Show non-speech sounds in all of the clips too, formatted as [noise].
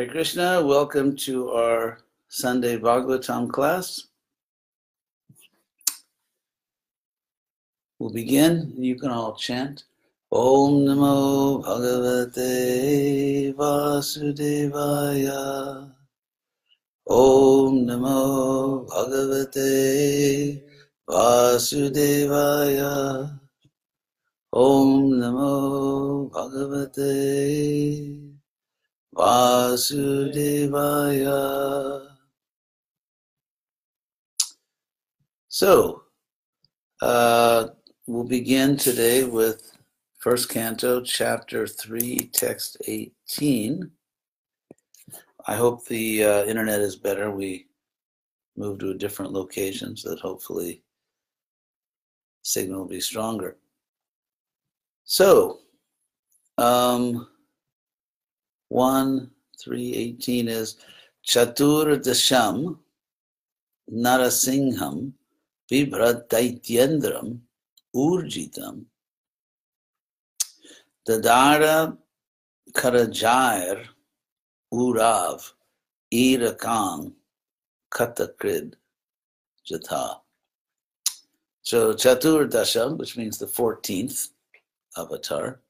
Hare Krishna, welcome to our Sunday Bhagavatam class. We'll begin. You can all chant. Om Namo Bhagavate Vasudevaya. Om Namo Bhagavate Vasudevaya. Om Namo Bhagavate Vasudevaya. So, uh, we'll begin today with First Canto, Chapter 3, Text 18. I hope the uh, internet is better. We moved to a different location so that hopefully signal will be stronger. So, um, 1 318 is Chatur Dasham Narasingham Vibhrataityendram Urjitam Dadara Karajair Urav Irakang Katakrid Jatha. So Chatur Dasham, which means the 14th avatar,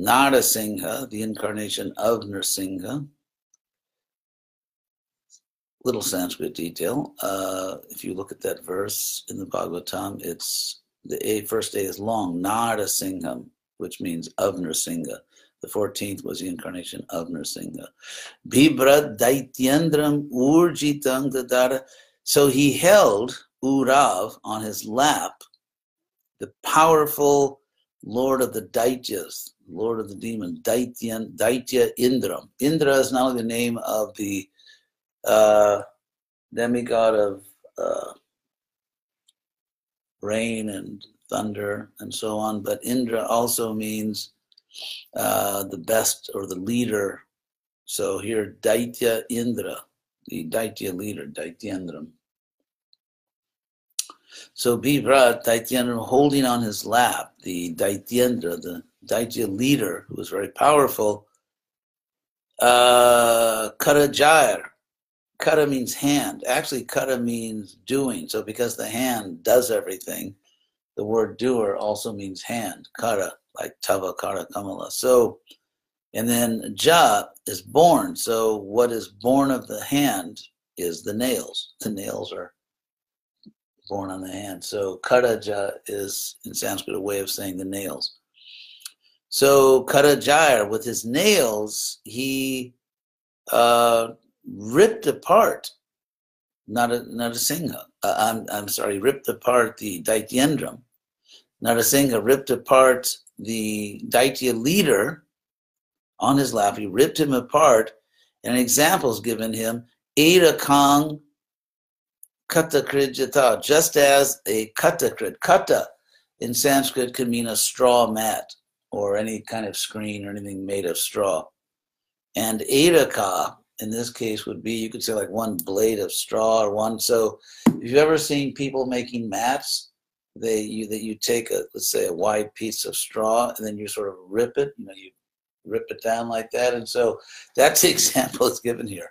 Narasingha, the incarnation of Narsingha. Little Sanskrit detail. Uh, if you look at that verse in the Bhagavatam, it's the a, first day is long, Narasingham, which means of Narsingha. The 14th was the incarnation of Narsingha. Bibra Daityendram Urjitang Dadara. So he held Urav on his lap, the powerful Lord of the Daityas, Lord of the demons, Daityan, Daitya Indra. Indra is now the name of the uh, demigod of uh, rain and thunder and so on, but Indra also means uh, the best or the leader. So here, Daitya Indra, the Daitya leader, Daityendram. So Bibrat, Daityendra holding on his lap, the Daityendra, the Daitya leader who was very powerful. Uh, Karajair. Kara means hand. Actually, Kara means doing. So because the hand does everything, the word doer also means hand. Kara, like Tava Kara Kamala. So, and then Ja is born. So what is born of the hand is the nails. The nails are born on the hand. So Kara Karaja is in Sanskrit a way of saying the nails. So Karajair, with his nails, he uh, ripped apart, not a, uh, I'm, I'm sorry, ripped apart the Daityendram. Narasimha ripped apart the Daitya leader on his lap. He ripped him apart, and examples given him. Ada Kang Katakrijata, just as a katakrit. Kata in Sanskrit can mean a straw mat or any kind of screen or anything made of straw. And Edaka, in this case, would be you could say like one blade of straw or one. So if you've ever seen people making mats, they you that you take a let's say a wide piece of straw and then you sort of rip it, you know, you rip it down like that. And so that's the [laughs] example it's given here.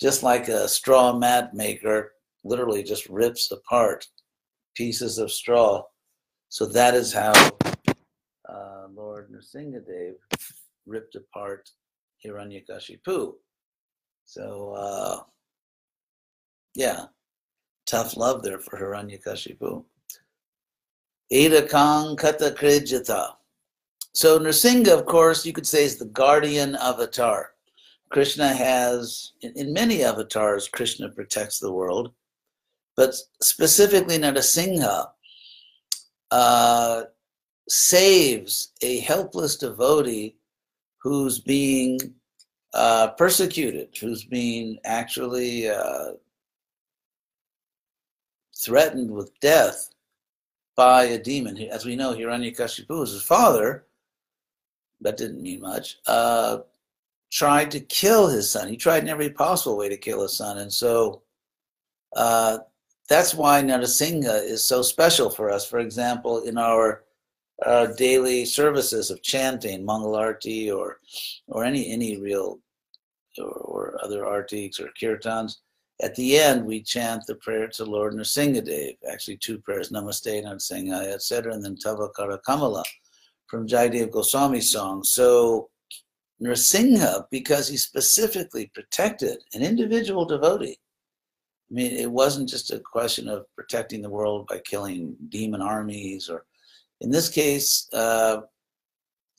Just like a straw mat maker literally just rips apart pieces of straw. So that is how uh, Lord Nrsingadev ripped apart Hiranyakashipu. So, uh, yeah, tough love there for Hiranyakashipu. Kata Krijata. So Nrsinga, of course, you could say is the guardian avatar. Krishna has, in, in many avatars, Krishna protects the world. But specifically, Narasimha uh, saves a helpless devotee who's being uh, persecuted, who's being actually uh, threatened with death by a demon. As we know, Hiranyakashipu is his father. That didn't mean much. Uh, tried to kill his son. He tried in every possible way to kill his son. And so uh, that's why Narasimha is so special for us. For example, in our uh, daily services of chanting, Mangalarti, or or any any real or, or other artiks or kirtans, at the end we chant the prayer to Lord Nrsingadev. Actually, two prayers: Namaste, Narsingha, etc., and then Tavakara Kamala from Jayadev Goswami's song. So Nrsimha, because he specifically protected an individual devotee. I mean, it wasn't just a question of protecting the world by killing demon armies, or in this case, uh,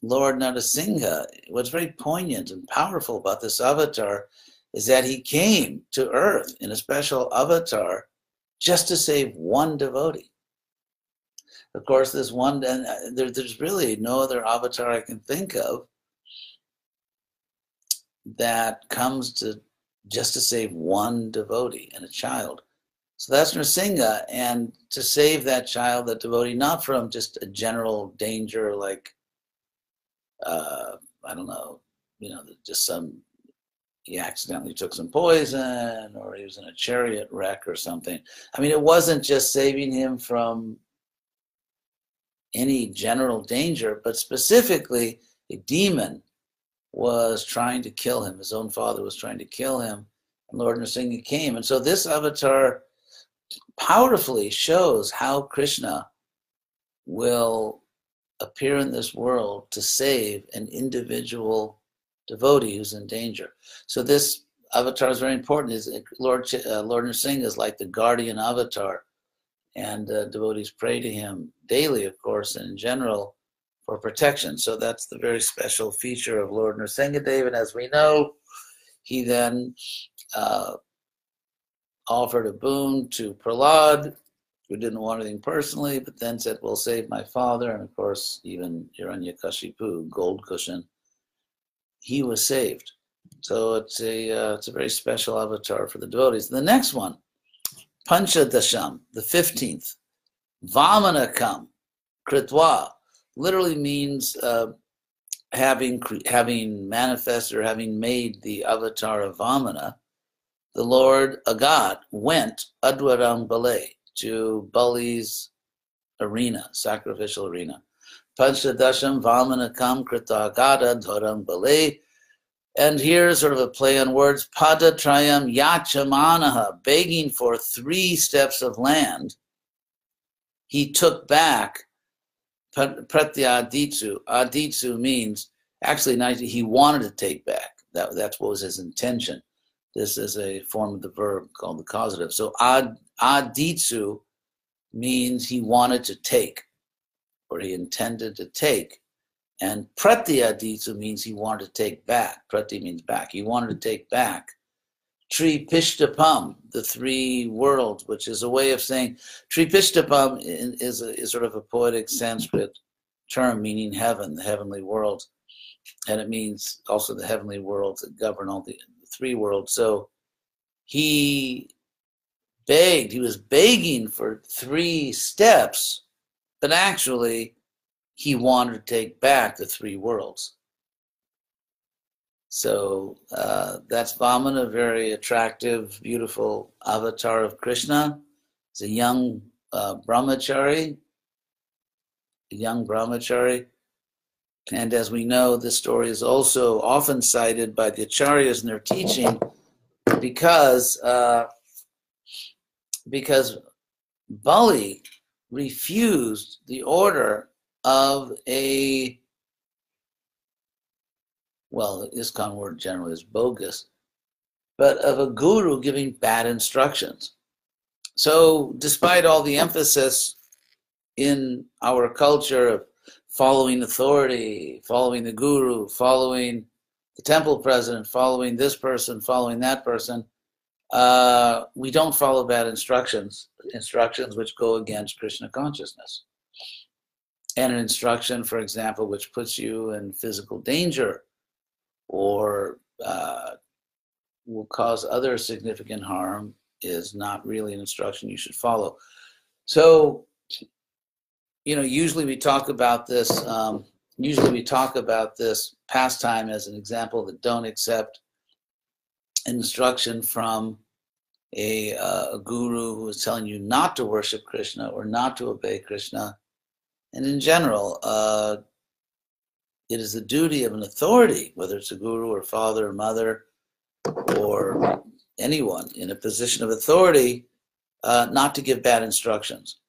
Lord Narasimha. What's very poignant and powerful about this avatar is that he came to earth in a special avatar just to save one devotee. Of course, this one, and uh, there, there's really no other avatar I can think of that comes to just to save one devotee and a child. So that's Nrsimha, and to save that child, that devotee, not from just a general danger like, uh, I don't know, you know, just some, he accidentally took some poison or he was in a chariot wreck or something. I mean, it wasn't just saving him from any general danger, but specifically a demon was trying to kill him. His own father was trying to kill him. And Lord Nrsimha came. And so this avatar powerfully shows how Krishna will appear in this world to save an individual devotee who's in danger. So this avatar is very important. Is Lord uh, Lord Nrsimha is like the guardian avatar, and uh, devotees pray to him daily, of course, and in general for protection. So that's the very special feature of Lord Nrsingadev. And as we know, he then uh, offered a boon to Prahlad, who didn't want anything personally, but then said, Well, save my father. And of course, even Hiranyakashipu, gold cushion, he was saved. So it's a, uh, it's a very special avatar for the devotees. The next one, Pancha Panchadasham, the 15th, Vamanakam, Kritwa, literally means uh, having having manifested or having made the avatar of Vamana, the Lord Agat went Adwaram Bale to Bali's arena, sacrificial arena. Panchadasham Vamanakam Kritagada Dharam Bale. And here's sort of a play on words, Pada Trayam Yachamanaha, begging for three steps of land. He took back pratyaditsu. Aditsu means actually he wanted to take back. That that's what was his intention. This is a form of the verb called the causative. So ad, aditsu means he wanted to take, or he intended to take. And pratyaditsu means he wanted to take back. Prati means back. He wanted to take back Tripishtapam, the three worlds, which is a way of saying Tripishtapam is, is sort of a poetic Sanskrit term meaning heaven, the heavenly world. And it means also the heavenly worlds that govern all the three worlds. So he begged, he was begging for three steps, but actually he wanted to take back the three worlds. So uh, that's Vamana, a very attractive, beautiful avatar of Krishna. He's a young uh, brahmachari, a young brahmachari. And as we know, this story is also often cited by the acharyas in their teaching because, uh, because Bali refused the order of a well, the ISKCON word generally is bogus, but of a guru giving bad instructions. So, despite all the emphasis in our culture of following authority, following the guru, following the temple president, following this person, following that person, uh, we don't follow bad instructions, instructions which go against Krishna consciousness. And an instruction, for example, which puts you in physical danger or uh, will cause other significant harm is not really an instruction you should follow. So, you know, usually we talk about this. Um, usually we talk about this pastime as an example that don't accept instruction from a, uh, a guru who is telling you not to worship Krishna or not to obey Krishna. And in general, uh, it is the duty of an authority, whether it's a guru or father or mother, or anyone in a position of authority uh, not to give bad instructions.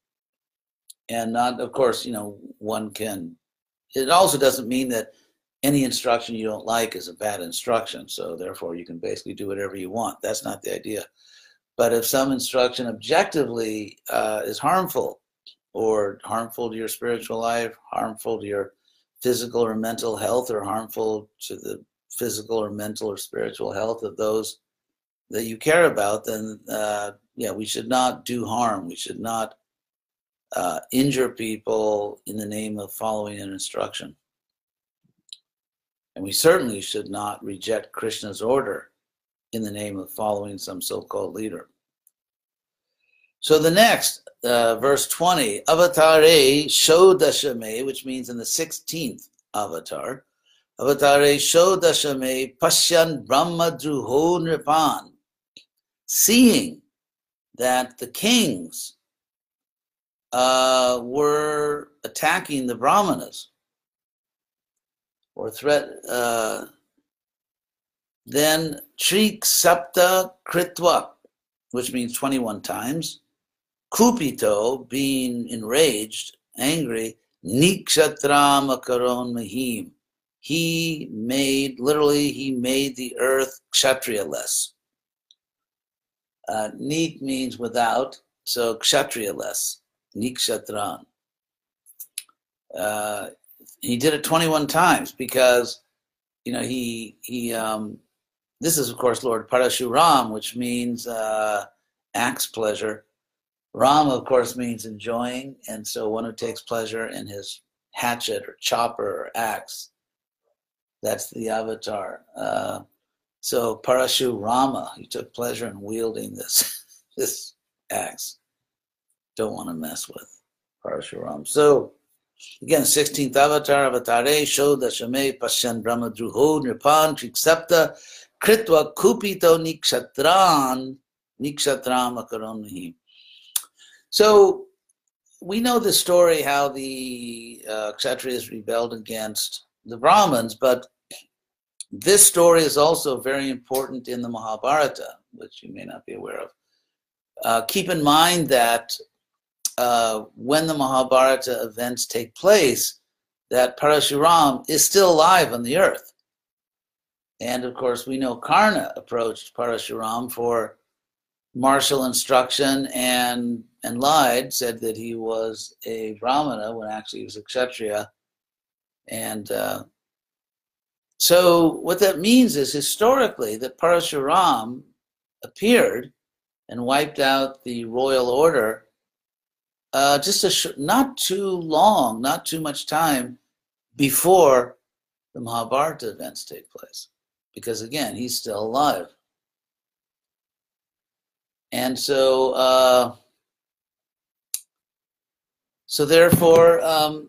And not, of course, you know, one can. It also doesn't mean that any instruction you don't like is a bad instruction. So therefore, you can basically do whatever you want. That's not the idea. But if some instruction objectively uh, is harmful, or harmful to your spiritual life, harmful to your physical or mental health, or harmful to the physical or mental or spiritual health of those that you care about, then uh, yeah, we should not do harm. We should not uh, injure people in the name of following an instruction. And we certainly should not reject Krishna's order in the name of following some so called leader. So the next, uh, verse 20, Avatare Shodashame, which means in the 16th avatar, Avatare Shodashame Pashyan Brahmadruho Nripan, seeing that the kings uh, were attacking the Brahmanas or threat. Uh, then Trik Sapta Kritva, which means 21 times. Kupito, being enraged, angry, Nikshatram Akaron Mahim. He made, literally, he made the earth kshatriya less. Uh, means without, so kshatriya less. Nikshatran. Uh, he did it 21 times because, you know, he, he, um, this is, of course, Lord Parashuram, which means uh, axe pleasure. Ram, of course, means enjoying, and so one who takes pleasure in his hatchet or chopper or axe. That's the avatar. Uh, so Parashu Rama, he took pleasure in wielding this [laughs] this axe. Don't want to mess with Parashuram. So again, 16th avatar, avatare, Shoda Shame, Pashan Brahma Druho, Nripan, Triksepta, Kritva Kupito Nikshatran, Nikshatram Akaronahi. So we know the story how the uh, Kshatriyas rebelled against the Brahmins, but this story is also very important in the Mahabharata, which you may not be aware of. Uh, keep in mind that uh, when the Mahabharata events take place, that Parashuram is still alive on the earth. And of course, we know Karna approached Parashuram for martial instruction and and lied, said that he was a Brahmana when actually he was a Kshatriya. And uh, so what that means is historically that Parashuram appeared and wiped out the royal order uh, just a sh- not too long, not too much time before the Mahabharata events take place. Because again, he's still alive. And so, uh, so therefore, um,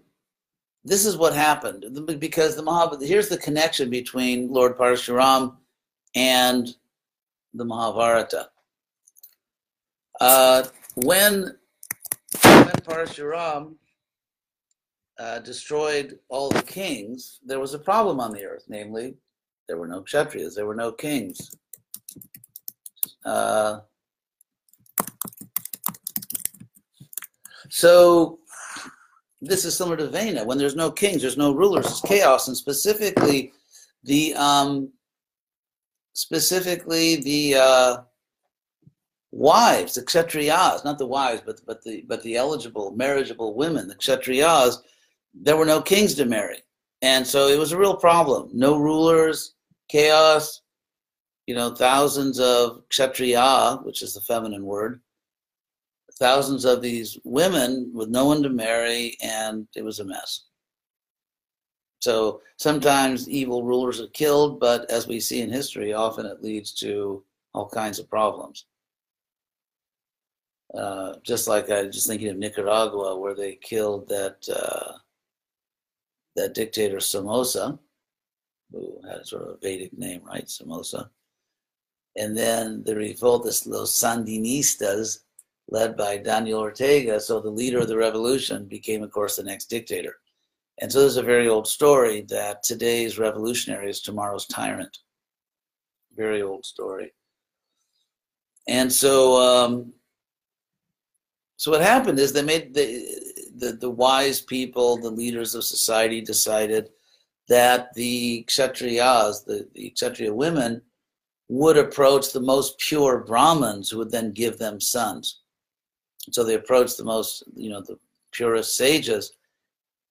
this is what happened because the Mahabharata. Here's the connection between Lord Parashuram and the Mahabharata. Uh, when when Parashuram uh, destroyed all the kings, there was a problem on the earth. Namely, there were no kshatriyas, there were no kings. Uh, So this is similar to Vena. When there's no kings, there's no rulers, it's chaos, and specifically the um, specifically the uh, wives, the kshatriyas, not the wives, but but the but the eligible, marriageable women, the kshatriyas, there were no kings to marry, and so it was a real problem. No rulers, chaos. You know, thousands of kshatriya, which is the feminine word, thousands of these women with no one to marry, and it was a mess. So sometimes evil rulers are killed, but as we see in history, often it leads to all kinds of problems. Uh, just like I just thinking of Nicaragua, where they killed that uh, that dictator Somoza, who had sort of a Vedic name, right, Somoza. And then the revolt, los Sandinistas, led by Daniel Ortega. So the leader of the revolution became, of course, the next dictator. And so there's a very old story that today's revolutionary is tomorrow's tyrant. very old story. And so, um, so what happened is they made the, the, the wise people, the leaders of society decided that the kshatriyas, the, the kshatriya women, would approach the most pure Brahmins who would then give them sons. So they approached the most, you know, the purest sages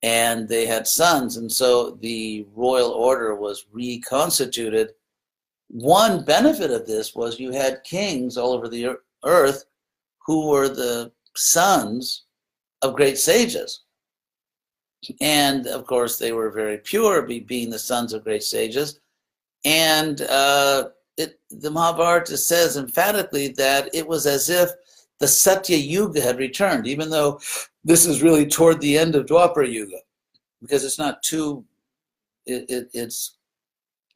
and they had sons. And so the royal order was reconstituted. One benefit of this was you had kings all over the earth who were the sons of great sages. And of course, they were very pure, being the sons of great sages. And uh, it, the Mahabharata says emphatically that it was as if the Satya Yuga had returned, even though this is really toward the end of Dwapara Yuga, because it's not too, it, it, it's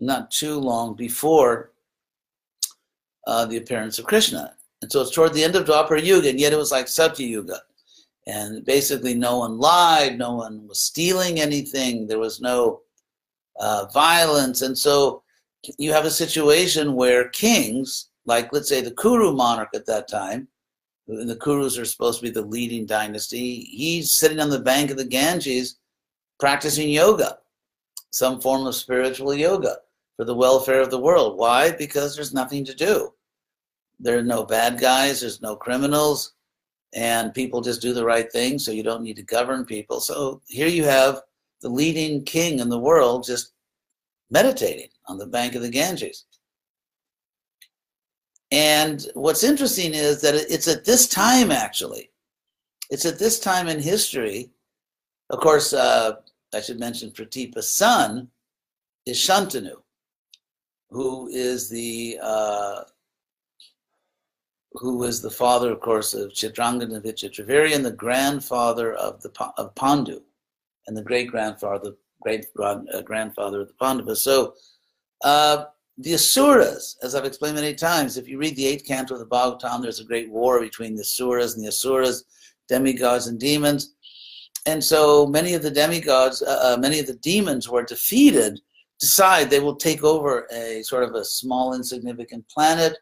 not too long before uh, the appearance of Krishna. And so it's toward the end of Dwapara Yuga, and yet it was like Satya Yuga. And basically, no one lied, no one was stealing anything, there was no uh, violence. And so you have a situation where kings, like let's say the Kuru monarch at that time, and the Kurus are supposed to be the leading dynasty. He's sitting on the bank of the Ganges practicing yoga, some form of spiritual yoga for the welfare of the world. Why? Because there's nothing to do. There are no bad guys, there's no criminals, and people just do the right thing, so you don't need to govern people. So here you have the leading king in the world just meditating on the bank of the Ganges. And what's interesting is that it's at this time, actually, it's at this time in history. Of course, uh, I should mention Pratipa's son is Shantanu, who is the uh, who was the father, of course, of Chitrangada Vichitravirya and the grandfather of the of Pandu, and the great grandfather, great uh, grandfather of the Pandavas. So, uh, the Asuras, as I've explained many times, if you read the eighth canto of the Bhagavatam, there's a great war between the Asuras and the Asuras, demigods and demons. And so many of the demigods, uh, uh, many of the demons were defeated, decide they will take over a sort of a small, insignificant planet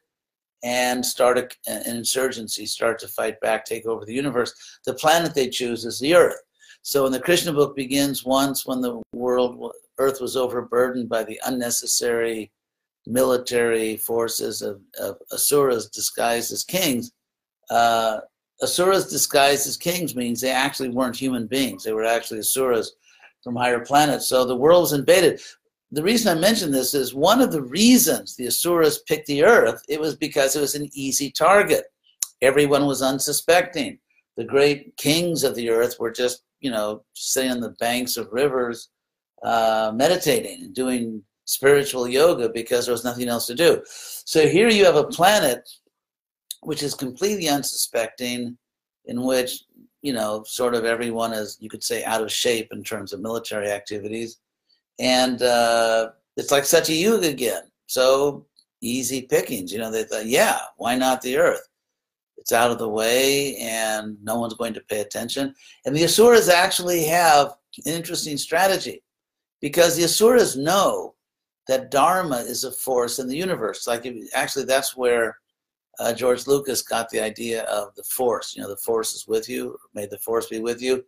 and start a, an insurgency, start to fight back, take over the universe. The planet they choose is the Earth. So when the Krishna book begins, once when the world, Earth was overburdened by the unnecessary military forces of, of asuras disguised as kings. Uh, asuras disguised as kings means they actually weren't human beings. They were actually asuras from higher planets. So the world was invaded. The reason I mention this is one of the reasons the asuras picked the earth, it was because it was an easy target. Everyone was unsuspecting. The great kings of the earth were just, you know, sitting on the banks of rivers, uh, meditating and doing spiritual yoga because there was nothing else to do. So here you have a planet which is completely unsuspecting, in which, you know, sort of everyone is, you could say, out of shape in terms of military activities. And uh, it's like Satya Yuga again. So easy pickings. You know, they thought, yeah, why not the earth? It's out of the way and no one's going to pay attention. And the Asuras actually have an interesting strategy because the Asuras know that dharma is a force in the universe. Like actually, that's where uh, George Lucas got the idea of the force. You know, the force is with you. May the force be with you.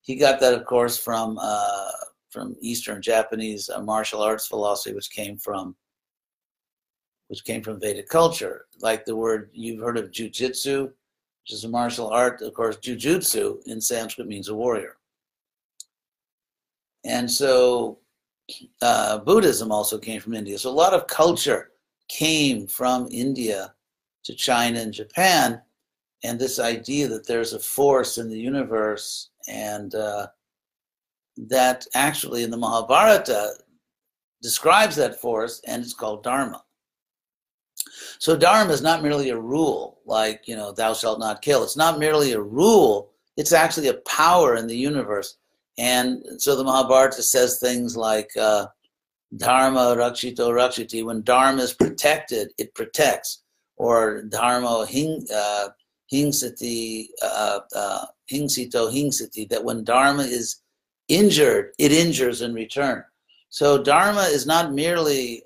He got that, of course, from uh, from Eastern Japanese uh, martial arts philosophy, which came from which came from Vedic culture. Like the word you've heard of jujitsu, which is a martial art. Of course, yuyutsu in Sanskrit means a warrior. And so uh, Buddhism also came from India. So a lot of culture came from India to China and Japan. And this idea that there's a force in the universe and uh, that actually in the Mahabharata describes that force and it's called Dharma. So Dharma is not merely a rule like, you know, thou shalt not kill. It's not merely a rule. It's actually a power in the universe and so the Mahabharata says things like uh, dharma rakshito rakshiti. When dharma is protected, it protects. Or dharma hing, uh, hingsati, uh, uh, hingsito hingsati. That when dharma is injured, it injures in return. So dharma is not merely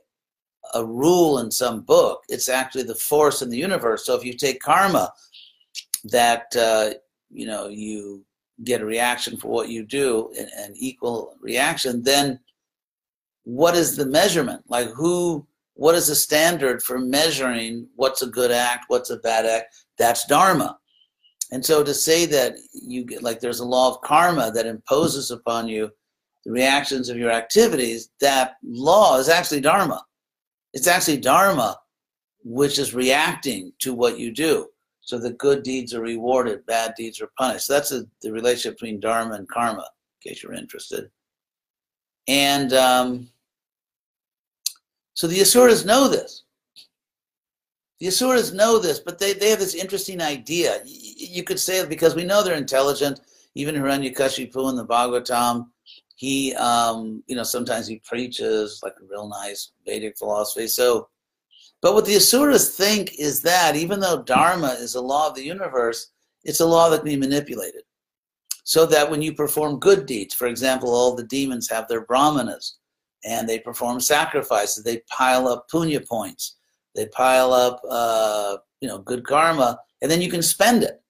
a rule in some book. It's actually the force in the universe. So if you take karma, that uh, you know you get a reaction for what you do, an, an equal reaction, then what is the measurement? Like who? What is the standard for measuring what's a good act, what's a bad act? That's dharma. And so to say that you get like there's a law of karma that imposes upon you the reactions of your activities, that law is actually dharma. It's actually dharma which is reacting to what you do. So the good deeds are rewarded, bad deeds are punished. So that's a, the relationship between dharma and karma, in case you're interested. And um, so the Asuras know this. The Asuras know this, but they, they have this interesting idea. You could say it because we know they're intelligent. Even Hiranyakashipu in the Bhagavatam, he, um, you know, sometimes he preaches like a real nice Vedic philosophy. So, but what the Asuras think is that even though Dharma is a law of the universe, it's a law that can be manipulated. So that when you perform good deeds, for example, all the demons have their brahmanas and they perform sacrifices, they pile up punya points they pile up, uh, you know, good karma, and then you can spend it.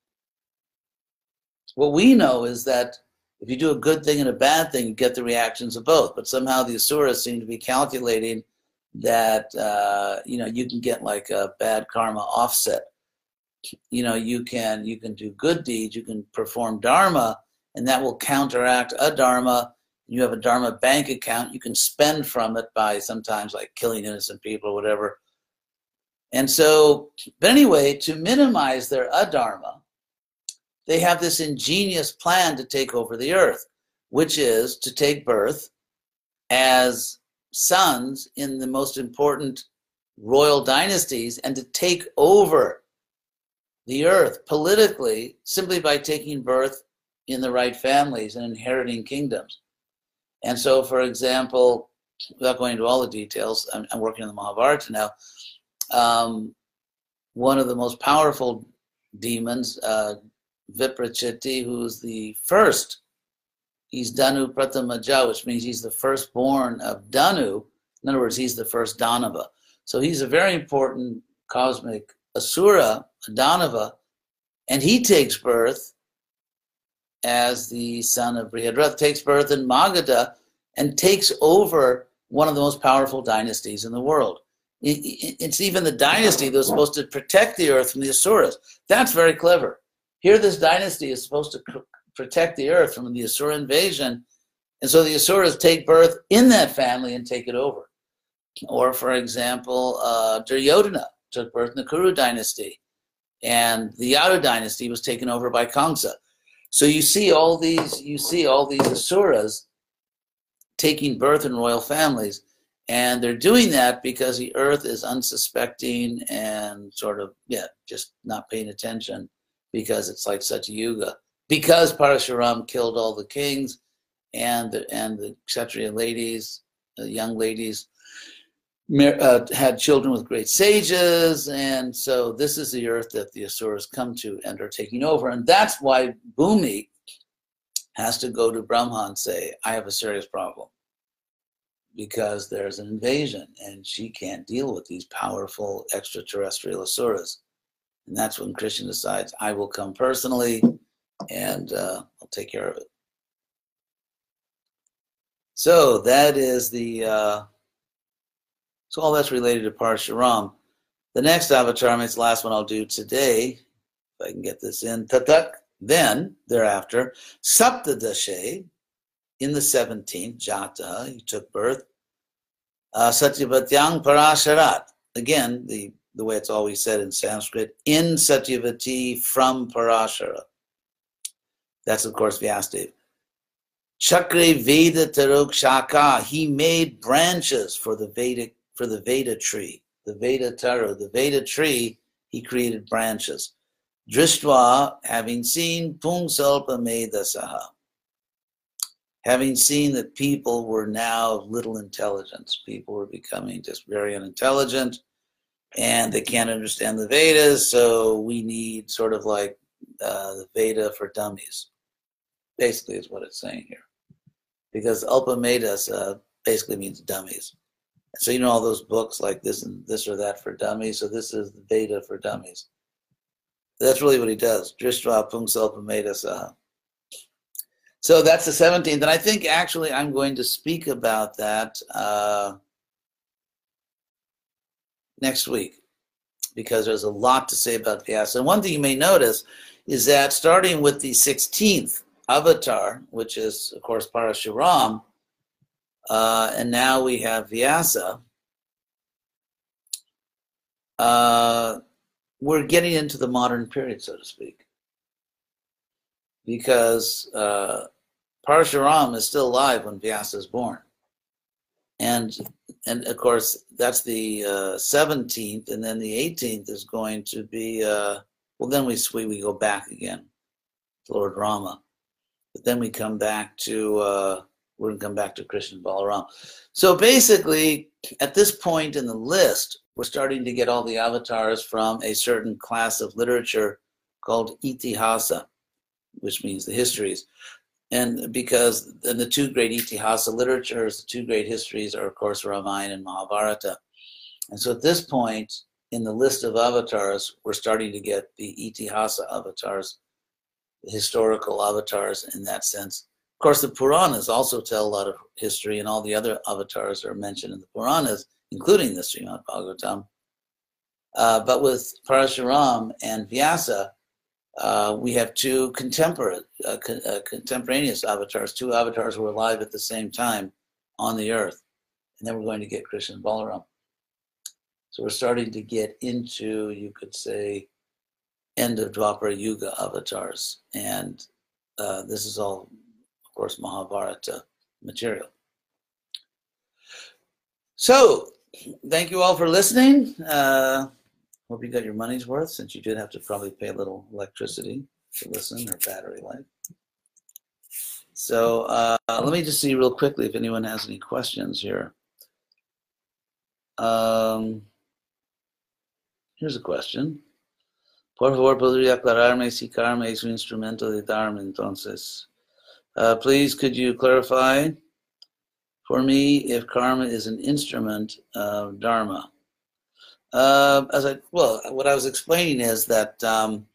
What we know is that if you do a good thing and a bad thing, you get the reactions of both. But somehow the asuras seem to be calculating that uh, you know you can get like a bad karma offset. You know, you can you can do good deeds, you can perform dharma, and that will counteract a dharma. You have a dharma bank account. You can spend from it by sometimes like killing innocent people or whatever and so, but anyway, to minimize their adharma, they have this ingenious plan to take over the earth, which is to take birth as sons in the most important royal dynasties and to take over the earth politically simply by taking birth in the right families and inheriting kingdoms. And so, for example, without going into all the details, I'm, I'm working on the Mahabharata now um, one of the most powerful demons, uh, Viprachiti, who's the first. He's Danu Pratamaja, which means he's the firstborn of Danu. In other words, he's the first Danava. So he's a very important cosmic Asura, Danava, and he takes birth as the son of Brihadrath, takes birth in Magadha and takes over one of the most powerful dynasties in the world it's even the dynasty that was supposed to protect the earth from the Asuras. That's very clever. Here, this dynasty is supposed to protect the earth from the Asura invasion, and so the Asuras take birth in that family and take it over. Or, for example, uh, Duryodhana took birth in the Kuru dynasty, and the Yadu dynasty was taken over by Kamsa. So you see all these, you see all these Asuras taking birth in royal families and they're doing that because the earth is unsuspecting and sort of, yeah, just not paying attention because it's like Satya Yuga. Because Parashuram killed all the kings and the, and the Kshatriya ladies, the young ladies, uh, had children with great sages. And so this is the earth that the Asuras come to and are taking over. And that's why Bhumi has to go to Brahma and say, I have a serious problem because there's an invasion and she can't deal with these powerful extraterrestrial asuras. And that's when Krishna decides, I will come personally and uh, I'll take care of it. So that is the, uh, so all that's related to Parshuram. The next avatar, it's the last one I'll do today, if I can get this in, Tatak, then, thereafter, Saptadashe, in the 17th, Jata, he took birth. Uh, Satyavatyang Parasharat. Again, the, the way it's always said in Sanskrit, in Satyavati from Parashara. That's, of course, Vyasadeva. Chakra Veda Tarok Shaka, he made branches for the Vedic for the Veda tree. The Veda Taro, the Veda tree, he created branches. Drishtva, having seen Pungsalpa Medasaha having seen that people were now of little intelligence, people were becoming just very unintelligent and they can't understand the Vedas, so we need sort of like uh, the Veda for dummies. Basically, is what it's saying here. Because Ulpamedas uh, basically means dummies. So you know all those books like this and this or that for dummies. So this is the Veda for dummies. That's really what he does. Drishtva Pungsalpameda Saha. So that's the 17th. And I think actually I'm going to speak about that uh, next week because there's a lot to say about Vyasa. And one thing you may notice is that starting with the 16th avatar, which is, of course, Parashuram, uh, and now we have Vyasa, uh, we're getting into the modern period, so to speak. Because uh, Parashuram is still alive when Vyasa is born. And and of course that's the uh, 17th, and then the 18th is going to be uh, well. Then we we we go back again to Lord Rama, but then we come back to uh, we're gonna come back to Krishna Balaram. So basically, at this point in the list, we're starting to get all the avatars from a certain class of literature called itihasa, which means the histories. And because in the two great itihasa literatures, the two great histories are, of course, Ramayana and Mahabharata. And so at this point in the list of avatars, we're starting to get the itihasa avatars, the historical avatars in that sense. Of course, the Puranas also tell a lot of history, and all the other avatars are mentioned in the Puranas including the Srimad Bhagavatam. Uh, but with Parashuram and Vyasa, uh, we have two contemporary, uh, con- uh, contemporaneous avatars. Two avatars were alive at the same time on the earth. And then we're going to get Krishna and Balaram. So we're starting to get into, you could say, end of Dwapara Yuga avatars. And uh, this is all, of course, Mahabharata material. So thank you all for listening. Hope you got your money's worth since you did have to probably pay a little electricity to listen or battery life. So uh, let me just see real quickly if anyone has any questions here. Um, here's a question. Por favor, podría aclararme si karma es un instrumento de dharma entonces. Uh, please, could you clarify for me if karma is an instrument of dharma. Uh, as I well, what I was explaining is that um,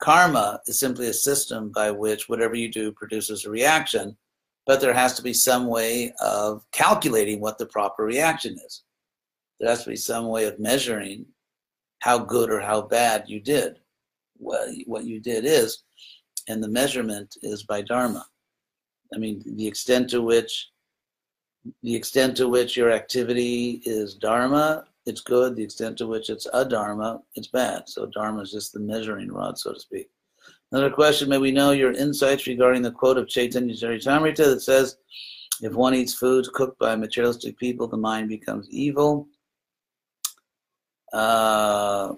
karma is simply a system by which whatever you do produces a reaction, but there has to be some way of calculating what the proper reaction is. There has to be some way of measuring how good or how bad you did. What, what you did is, and the measurement is by dharma. I mean, the extent to which the extent to which your activity is dharma, it's good. The extent to which it's adharma, it's bad. So dharma is just the measuring rod, so to speak. Another question, may we know your insights regarding the quote of Chaitanya Charitamrita that says, if one eats foods cooked by materialistic people, the mind becomes evil. Uh,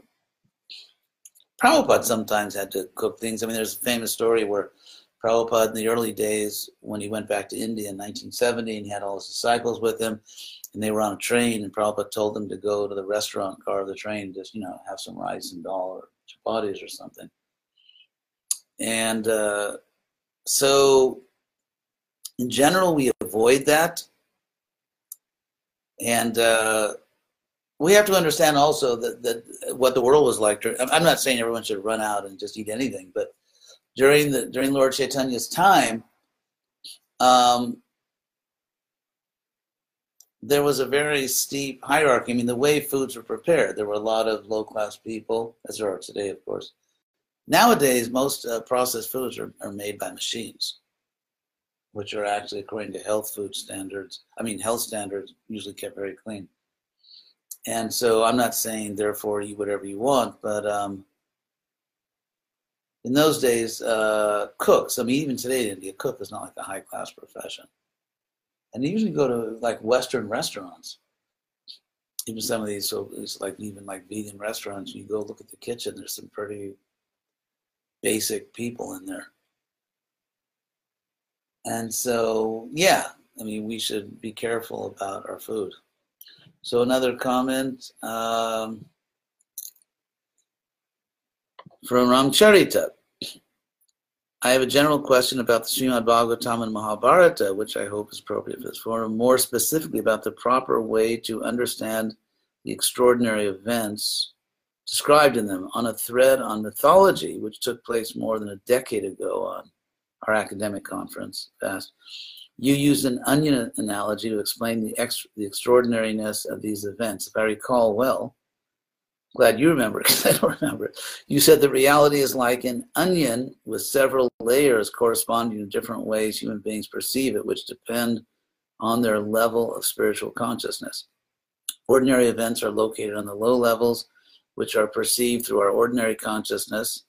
Prabhupada sometimes had to cook things. I mean, there's a famous story where Prabhupada in the early days when he went back to India in 1970 and he had all his disciples with him and they were on a train and Prabhupada told them to go to the restaurant car of the train just, you know, have some rice and dal or chapatis or something. And uh, so in general, we avoid that. And uh, we have to understand also that, that what the world was like. I'm not saying everyone should run out and just eat anything, but during the during Lord Chaitanya's time, um, there was a very steep hierarchy. I mean, the way foods were prepared, there were a lot of low class people, as there are today, of course. Nowadays, most uh, processed foods are, are made by machines, which are actually according to health food standards. I mean, health standards usually kept very clean. And so I'm not saying, therefore, eat whatever you want, but um, in those days, uh, cooks, I mean, even today in India, cook is not like a high class profession. And they usually go to like Western restaurants. Even some of these, so it's like even like vegan restaurants, you go look at the kitchen, there's some pretty basic people in there. And so, yeah, I mean, we should be careful about our food. So, another comment. Um, from Ramcharita. I have a general question about the Srimad Bhagavatam and Mahabharata, which I hope is appropriate for this forum, more specifically about the proper way to understand the extraordinary events described in them on a thread on mythology, which took place more than a decade ago on our academic conference. Fast. You used an onion analogy to explain the, extra, the extraordinariness of these events. If I recall well, glad you remember [laughs] because I don't remember You said that reality is like an onion with several layers corresponding to different ways human beings perceive it, which depend on their level of spiritual consciousness. Ordinary events are located on the low levels, which are perceived through our ordinary consciousness.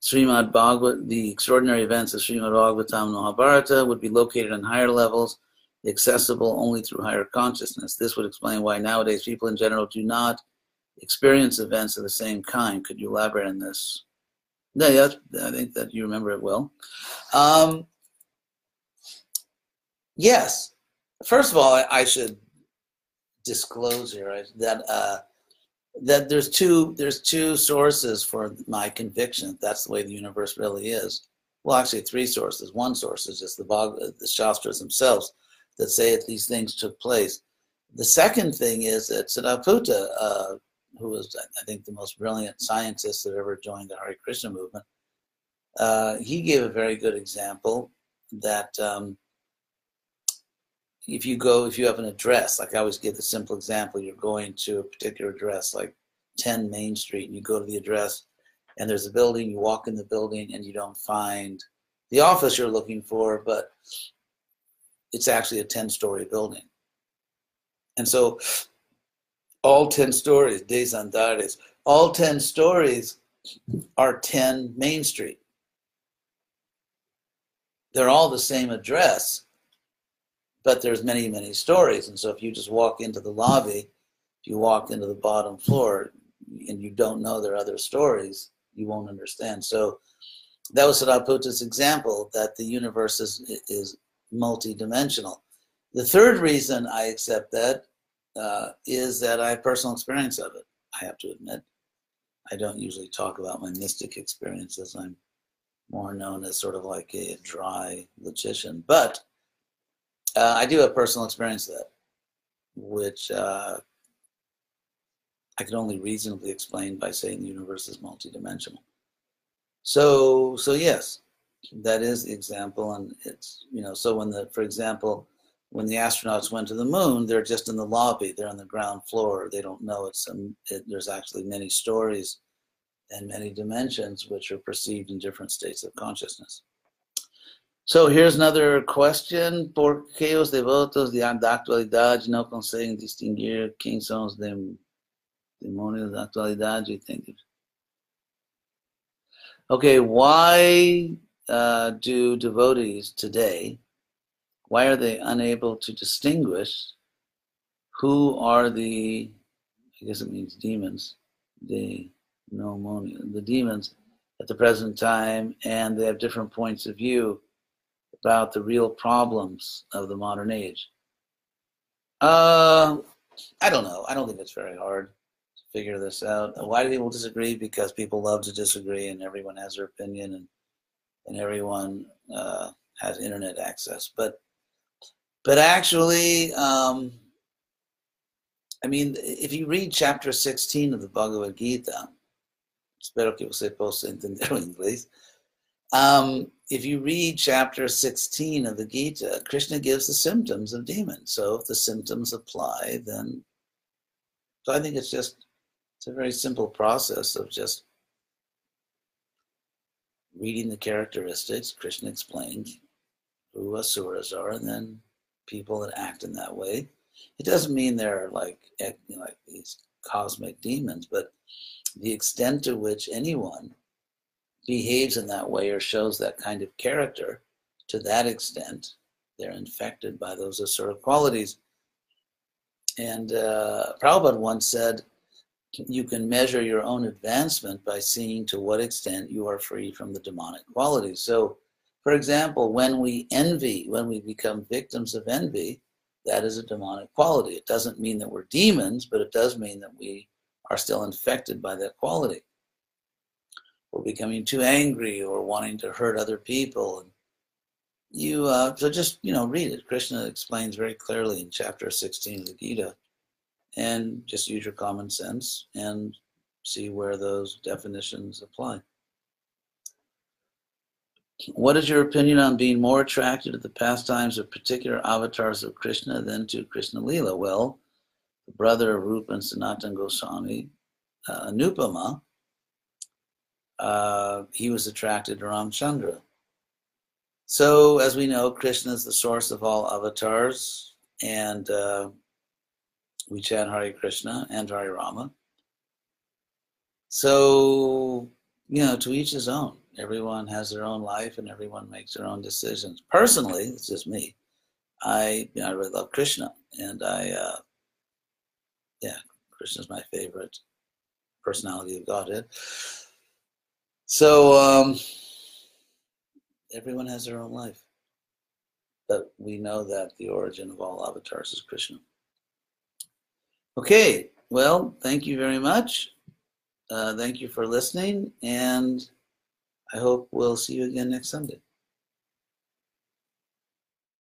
Srimad Bhagavat, the extraordinary events of Srimad Bhagavatam Mahabharata would be located on higher levels, accessible only through higher consciousness. This would explain why nowadays people in general do not experience events of the same kind. Could you elaborate on this? No, yeah, I think that you remember it well. Um, yes. First of all, I, I should disclose here right, that uh, that there's two there's two sources for my conviction. That's the way the universe really is. Well, actually, three sources. One source is just the Bhag, the Shastras themselves that say that these things took place. The second thing is that Sadaputa uh, who was, I think, the most brilliant scientist that ever joined the Hare Krishna movement, uh, he gave a very good example that um, if you go, if you have an address, like I always give the simple example, you're going to a particular address, like 10 Main Street, and you go to the address, and there's a building, you walk in the building, and you don't find the office you're looking for, but it's actually a 10 story building. And so all 10 stories, Des Andares, all 10 stories are 10 Main Street. They're all the same address, but there's many, many stories. And so if you just walk into the lobby, if you walk into the bottom floor and you don't know there are other stories, you won't understand. So that was Sadaputa's example that the universe is, is multidimensional. The third reason I accept that uh, is that I have personal experience of it. I have to admit, I don't usually talk about my mystic experiences. I'm more known as sort of like a dry logician, but uh, I do have personal experience of that, which uh, I can only reasonably explain by saying the universe is multidimensional. So, so yes, that is the example, and it's you know, so when the, for example, when the astronauts went to the moon, they're just in the lobby, they're on the ground floor. They don't know it's it, there's actually many stories and many dimensions which are perceived in different states of consciousness. So here's another question. ¿Por qué os devotos de actualidad no consiguen distinguir quién son los demonios de actualidad? You think? Okay, why uh, do devotees today why are they unable to distinguish who are the, I guess it means demons, the pneumonia, the demons at the present time, and they have different points of view about the real problems of the modern age? Uh, I don't know. I don't think it's very hard to figure this out. Why do people disagree? Because people love to disagree, and everyone has their opinion, and and everyone uh, has internet access. But but actually, um, I mean, if you read chapter 16 of the Bhagavad Gita, espero que você possa entender inglês. Um, if you read chapter 16 of the Gita, Krishna gives the symptoms of demons. So if the symptoms apply, then. So I think it's just, it's a very simple process of just reading the characteristics. Krishna explains who asuras are, and then people that act in that way. It doesn't mean they're like you know, like these cosmic demons, but the extent to which anyone behaves in that way or shows that kind of character, to that extent, they're infected by those of qualities. And uh, Prabhupada once said, you can measure your own advancement by seeing to what extent you are free from the demonic qualities. So for example, when we envy, when we become victims of envy, that is a demonic quality. It doesn't mean that we're demons, but it does mean that we are still infected by that quality. or becoming too angry or wanting to hurt other people. And you uh, so just you know read it. Krishna explains very clearly in chapter 16 of the Gita, and just use your common sense and see where those definitions apply. What is your opinion on being more attracted to the pastimes of particular avatars of Krishna than to Krishna Lila? Well, the brother of Rupa and Sanatan Goswami, uh, Anupama, uh, he was attracted to Ramchandra. So, as we know, Krishna is the source of all avatars, and uh, we chant Hare Krishna and Hare Rama. So, you know, to each his own. Everyone has their own life and everyone makes their own decisions. Personally, it's just me. I, you know, I really love Krishna, and I, uh, yeah, Krishna's my favorite personality of Godhead. So um, everyone has their own life, but we know that the origin of all avatars is Krishna. Okay, well, thank you very much. Uh, thank you for listening, and I hope we'll see you again next Sunday.